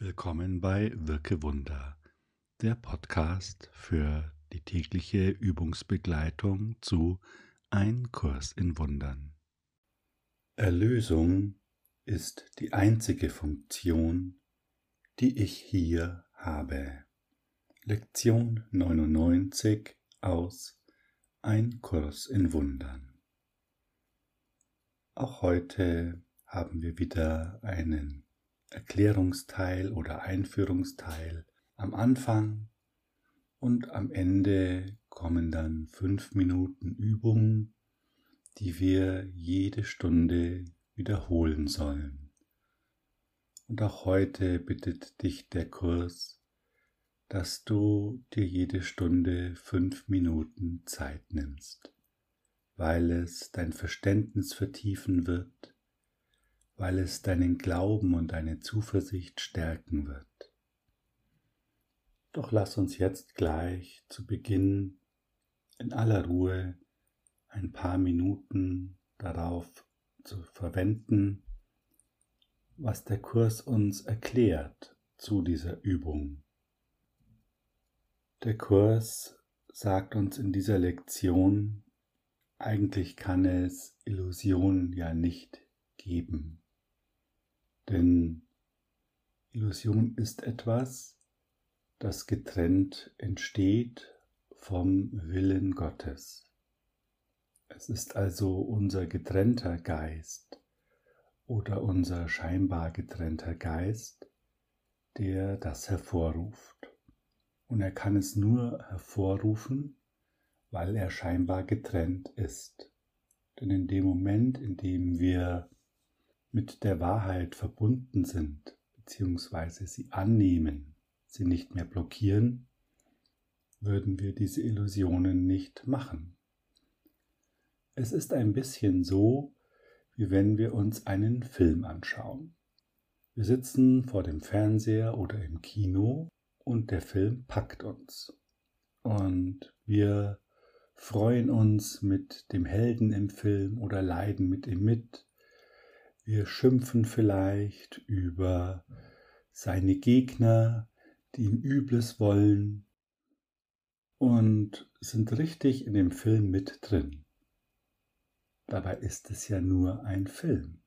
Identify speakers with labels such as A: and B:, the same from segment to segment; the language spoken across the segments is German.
A: Willkommen bei Wirke Wunder, der Podcast für die tägliche Übungsbegleitung zu Ein Kurs in Wundern. Erlösung ist die einzige Funktion, die ich hier habe. Lektion 99 aus Ein Kurs in Wundern. Auch heute haben wir wieder einen Erklärungsteil oder Einführungsteil am Anfang und am Ende kommen dann fünf Minuten Übungen, die wir jede Stunde wiederholen sollen. Und auch heute bittet dich der Kurs, dass du dir jede Stunde fünf Minuten Zeit nimmst, weil es dein Verständnis vertiefen wird, weil es deinen Glauben und deine Zuversicht stärken wird. Doch lass uns jetzt gleich zu Beginn in aller Ruhe ein paar Minuten darauf zu verwenden, was der Kurs uns erklärt zu dieser Übung. Der Kurs sagt uns in dieser Lektion, eigentlich kann es Illusionen ja nicht geben. Denn Illusion ist etwas, das getrennt entsteht vom Willen Gottes. Es ist also unser getrennter Geist oder unser scheinbar getrennter Geist, der das hervorruft. Und er kann es nur hervorrufen, weil er scheinbar getrennt ist. Denn in dem Moment, in dem wir mit der Wahrheit verbunden sind, beziehungsweise sie annehmen, sie nicht mehr blockieren, würden wir diese Illusionen nicht machen. Es ist ein bisschen so, wie wenn wir uns einen Film anschauen. Wir sitzen vor dem Fernseher oder im Kino und der Film packt uns. Und wir freuen uns mit dem Helden im Film oder leiden mit ihm mit wir schimpfen vielleicht über seine Gegner, die ihm Übles wollen und sind richtig in dem Film mit drin. Dabei ist es ja nur ein Film.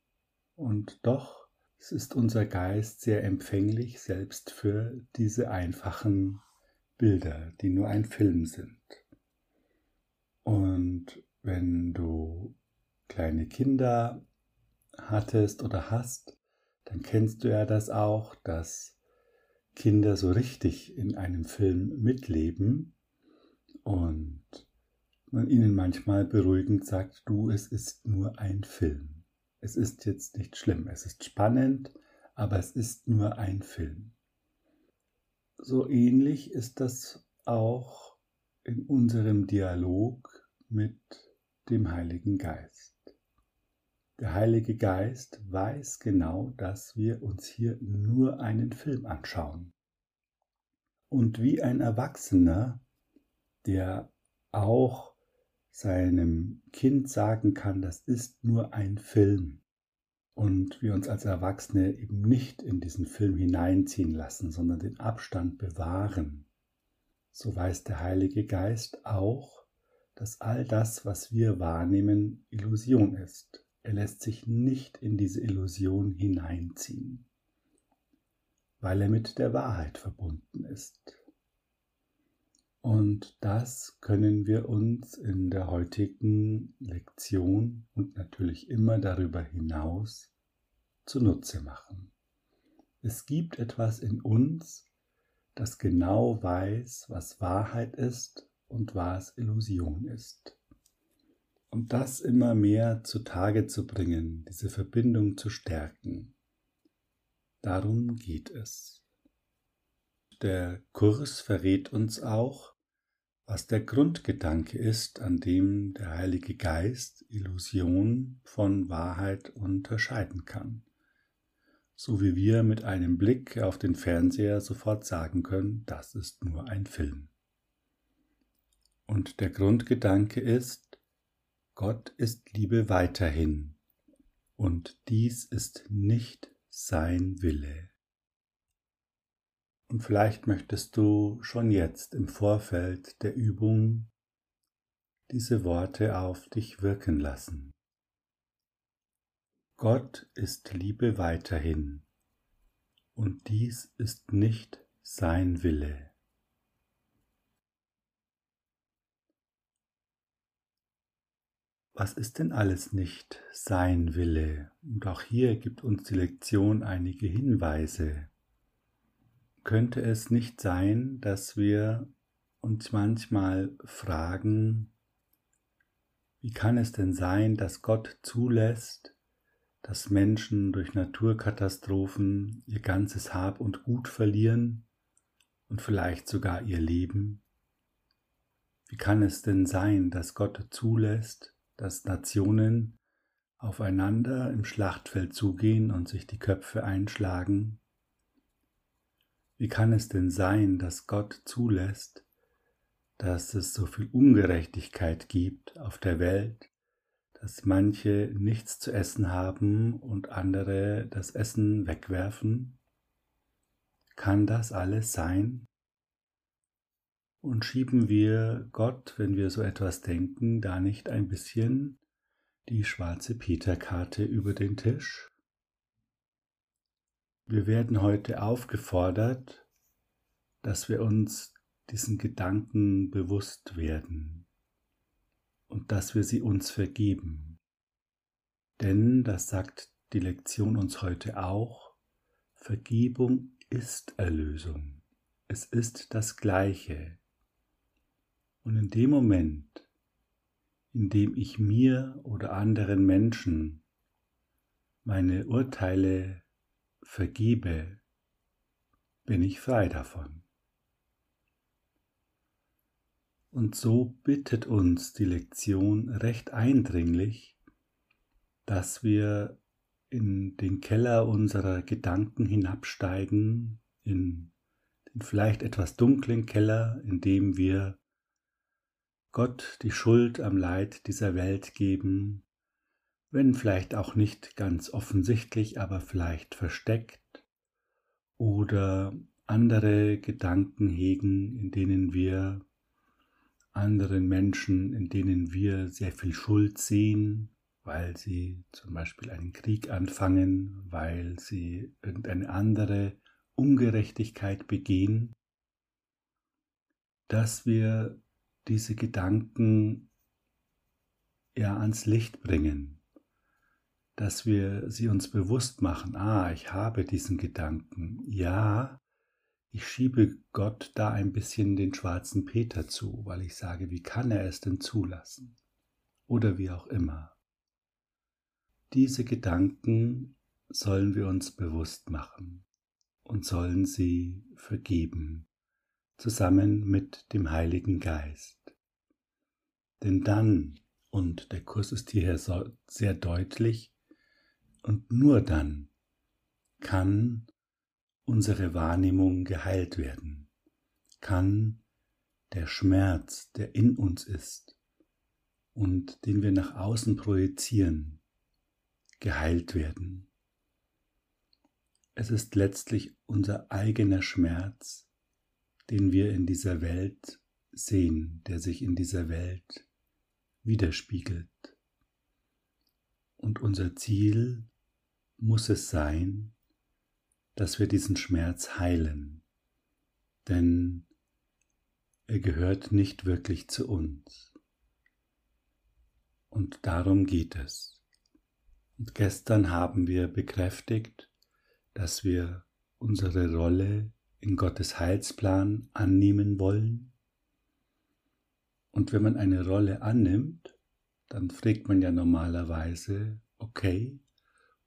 A: Und doch ist unser Geist sehr empfänglich selbst für diese einfachen Bilder, die nur ein Film sind. Und wenn du kleine Kinder hattest oder hast, dann kennst du ja das auch, dass Kinder so richtig in einem Film mitleben und man ihnen manchmal beruhigend sagt, du, es ist nur ein Film. Es ist jetzt nicht schlimm, es ist spannend, aber es ist nur ein Film. So ähnlich ist das auch in unserem Dialog mit dem Heiligen Geist. Der Heilige Geist weiß genau, dass wir uns hier nur einen Film anschauen. Und wie ein Erwachsener, der auch seinem Kind sagen kann, das ist nur ein Film, und wir uns als Erwachsene eben nicht in diesen Film hineinziehen lassen, sondern den Abstand bewahren, so weiß der Heilige Geist auch, dass all das, was wir wahrnehmen, Illusion ist. Er lässt sich nicht in diese Illusion hineinziehen, weil er mit der Wahrheit verbunden ist. Und das können wir uns in der heutigen Lektion und natürlich immer darüber hinaus zunutze machen. Es gibt etwas in uns, das genau weiß, was Wahrheit ist und was Illusion ist. Und das immer mehr zutage zu bringen, diese Verbindung zu stärken. Darum geht es. Der Kurs verrät uns auch, was der Grundgedanke ist, an dem der Heilige Geist Illusion von Wahrheit unterscheiden kann. So wie wir mit einem Blick auf den Fernseher sofort sagen können, das ist nur ein Film. Und der Grundgedanke ist, Gott ist Liebe weiterhin, und dies ist nicht sein Wille. Und vielleicht möchtest du schon jetzt im Vorfeld der Übung diese Worte auf dich wirken lassen. Gott ist Liebe weiterhin und dies ist nicht sein Wille. Was ist denn alles nicht sein Wille? Und auch hier gibt uns die Lektion einige Hinweise. Könnte es nicht sein, dass wir uns manchmal fragen, wie kann es denn sein, dass Gott zulässt, dass Menschen durch Naturkatastrophen ihr ganzes Hab und Gut verlieren und vielleicht sogar ihr Leben? Wie kann es denn sein, dass Gott zulässt, dass Nationen aufeinander im Schlachtfeld zugehen und sich die Köpfe einschlagen? Wie kann es denn sein, dass Gott zulässt, dass es so viel Ungerechtigkeit gibt auf der Welt, dass manche nichts zu essen haben und andere das Essen wegwerfen? Kann das alles sein? Und schieben wir Gott, wenn wir so etwas denken, da nicht ein bisschen die schwarze Peterkarte über den Tisch? Wir werden heute aufgefordert, dass wir uns diesen Gedanken bewusst werden und dass wir sie uns vergeben. Denn, das sagt die Lektion uns heute auch, Vergebung ist Erlösung. Es ist das Gleiche. Und in dem Moment, in dem ich mir oder anderen Menschen meine Urteile vergebe, bin ich frei davon. Und so bittet uns die Lektion recht eindringlich, dass wir in den Keller unserer Gedanken hinabsteigen, in den vielleicht etwas dunklen Keller, in dem wir Gott die Schuld am Leid dieser Welt geben wenn vielleicht auch nicht ganz offensichtlich, aber vielleicht versteckt oder andere Gedanken hegen, in denen wir anderen Menschen, in denen wir sehr viel Schuld sehen, weil sie zum Beispiel einen Krieg anfangen, weil sie irgendeine andere Ungerechtigkeit begehen, dass wir diese Gedanken ja ans Licht bringen, dass wir sie uns bewusst machen, ah, ich habe diesen Gedanken, ja, ich schiebe Gott da ein bisschen den schwarzen Peter zu, weil ich sage, wie kann er es denn zulassen? Oder wie auch immer. Diese Gedanken sollen wir uns bewusst machen und sollen sie vergeben, zusammen mit dem Heiligen Geist. Denn dann, und der Kurs ist hierher sehr deutlich, und nur dann kann unsere Wahrnehmung geheilt werden, kann der Schmerz, der in uns ist und den wir nach außen projizieren, geheilt werden. Es ist letztlich unser eigener Schmerz, den wir in dieser Welt sehen, der sich in dieser Welt widerspiegelt. Und unser Ziel muss es sein, dass wir diesen Schmerz heilen, denn er gehört nicht wirklich zu uns. Und darum geht es. Und gestern haben wir bekräftigt, dass wir unsere Rolle in Gottes Heilsplan annehmen wollen. Und wenn man eine Rolle annimmt, dann fragt man ja normalerweise, okay,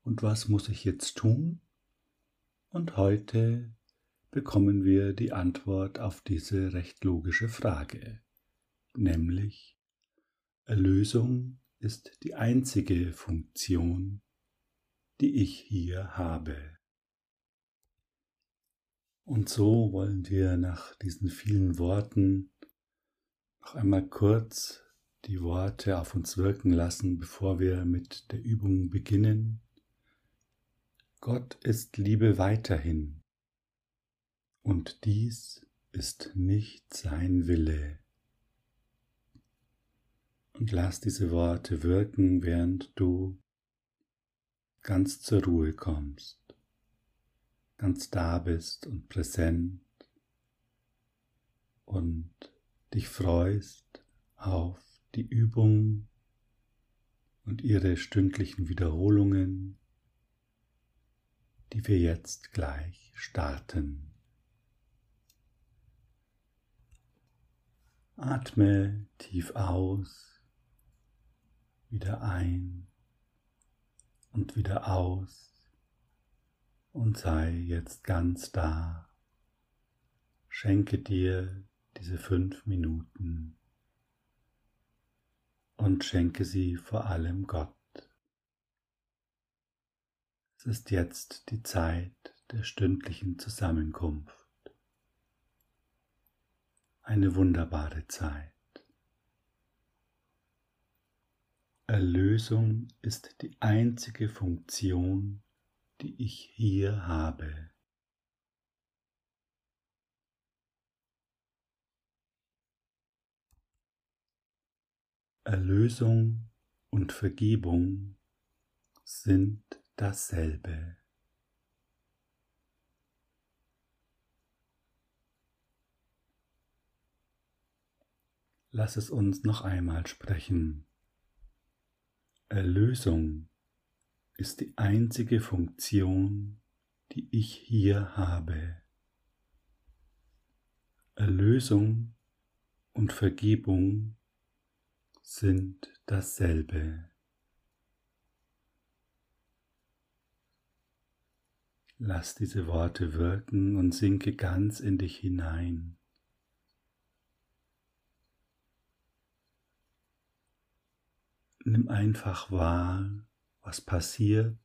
A: und was muss ich jetzt tun? Und heute bekommen wir die Antwort auf diese recht logische Frage, nämlich Erlösung ist die einzige Funktion, die ich hier habe. Und so wollen wir nach diesen vielen Worten noch einmal kurz die Worte auf uns wirken lassen, bevor wir mit der Übung beginnen. Gott ist Liebe weiterhin Und dies ist nicht sein Wille. Und lass diese Worte wirken, während du ganz zur Ruhe kommst, ganz da bist und präsent und dich freust auf die Übung und ihre stündlichen Wiederholungen, die wir jetzt gleich starten. Atme tief aus, wieder ein und wieder aus und sei jetzt ganz da. Schenke dir diese fünf Minuten und schenke sie vor allem Gott. Es ist jetzt die Zeit der stündlichen Zusammenkunft. Eine wunderbare Zeit. Erlösung ist die einzige Funktion, die ich hier habe. Erlösung und Vergebung sind dasselbe. Lass es uns noch einmal sprechen. Erlösung ist die einzige Funktion, die ich hier habe. Erlösung und Vergebung sind dasselbe. Lass diese Worte wirken und sinke ganz in dich hinein. Nimm einfach wahr, was passiert,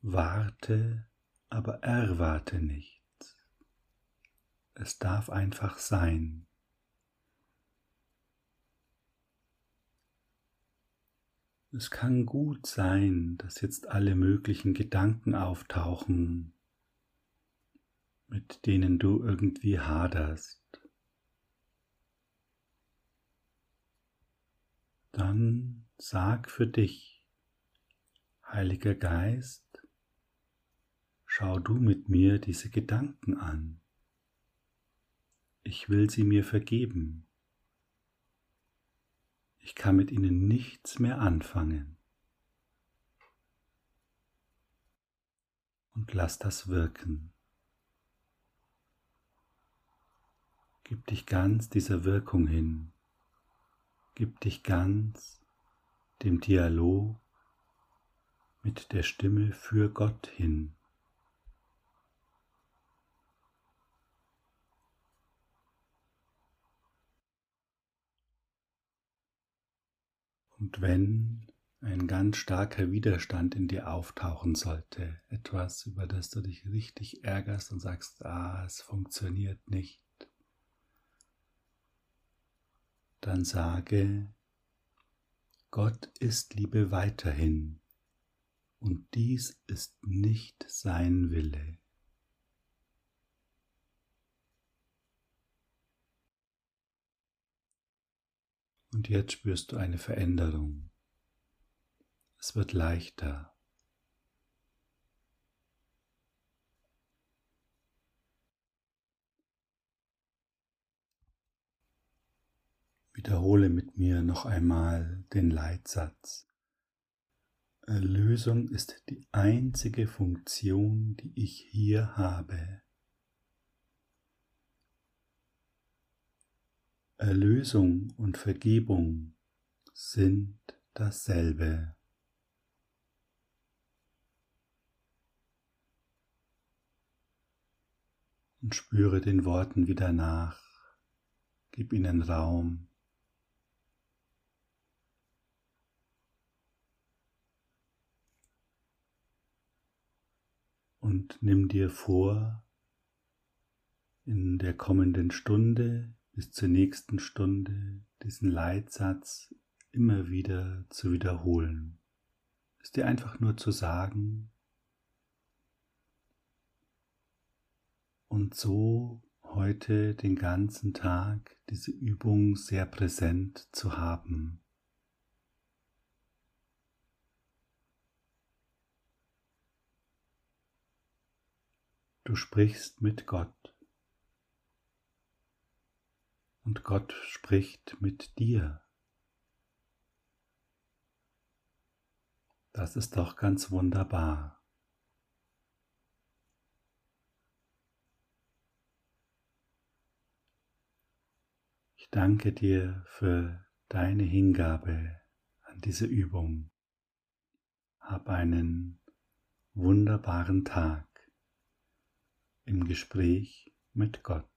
A: warte, aber erwarte nichts. Es darf einfach sein. Es kann gut sein, dass jetzt alle möglichen Gedanken auftauchen, mit denen du irgendwie haderst. Dann sag für dich, Heiliger Geist, schau du mit mir diese Gedanken an. Ich will sie mir vergeben. Ich kann mit ihnen nichts mehr anfangen. Und lass das wirken. Gib dich ganz dieser Wirkung hin. Gib dich ganz dem Dialog mit der Stimme für Gott hin. Und wenn ein ganz starker Widerstand in dir auftauchen sollte, etwas, über das du dich richtig ärgerst und sagst, ah, es funktioniert nicht, dann sage, Gott ist Liebe weiterhin und dies ist nicht sein Wille. Und jetzt spürst du eine Veränderung. Es wird leichter. Wiederhole mit mir noch einmal den Leitsatz. Erlösung ist die einzige Funktion, die ich hier habe. Erlösung und Vergebung sind dasselbe. Und spüre den Worten wieder nach, gib ihnen Raum. Und nimm dir vor, in der kommenden Stunde bis zur nächsten Stunde diesen Leitsatz immer wieder zu wiederholen. Es dir einfach nur zu sagen und so heute den ganzen Tag diese Übung sehr präsent zu haben. Du sprichst mit Gott und Gott spricht mit dir. Das ist doch ganz wunderbar. Ich danke dir für deine Hingabe an diese Übung. Hab einen wunderbaren Tag im Gespräch mit Gott.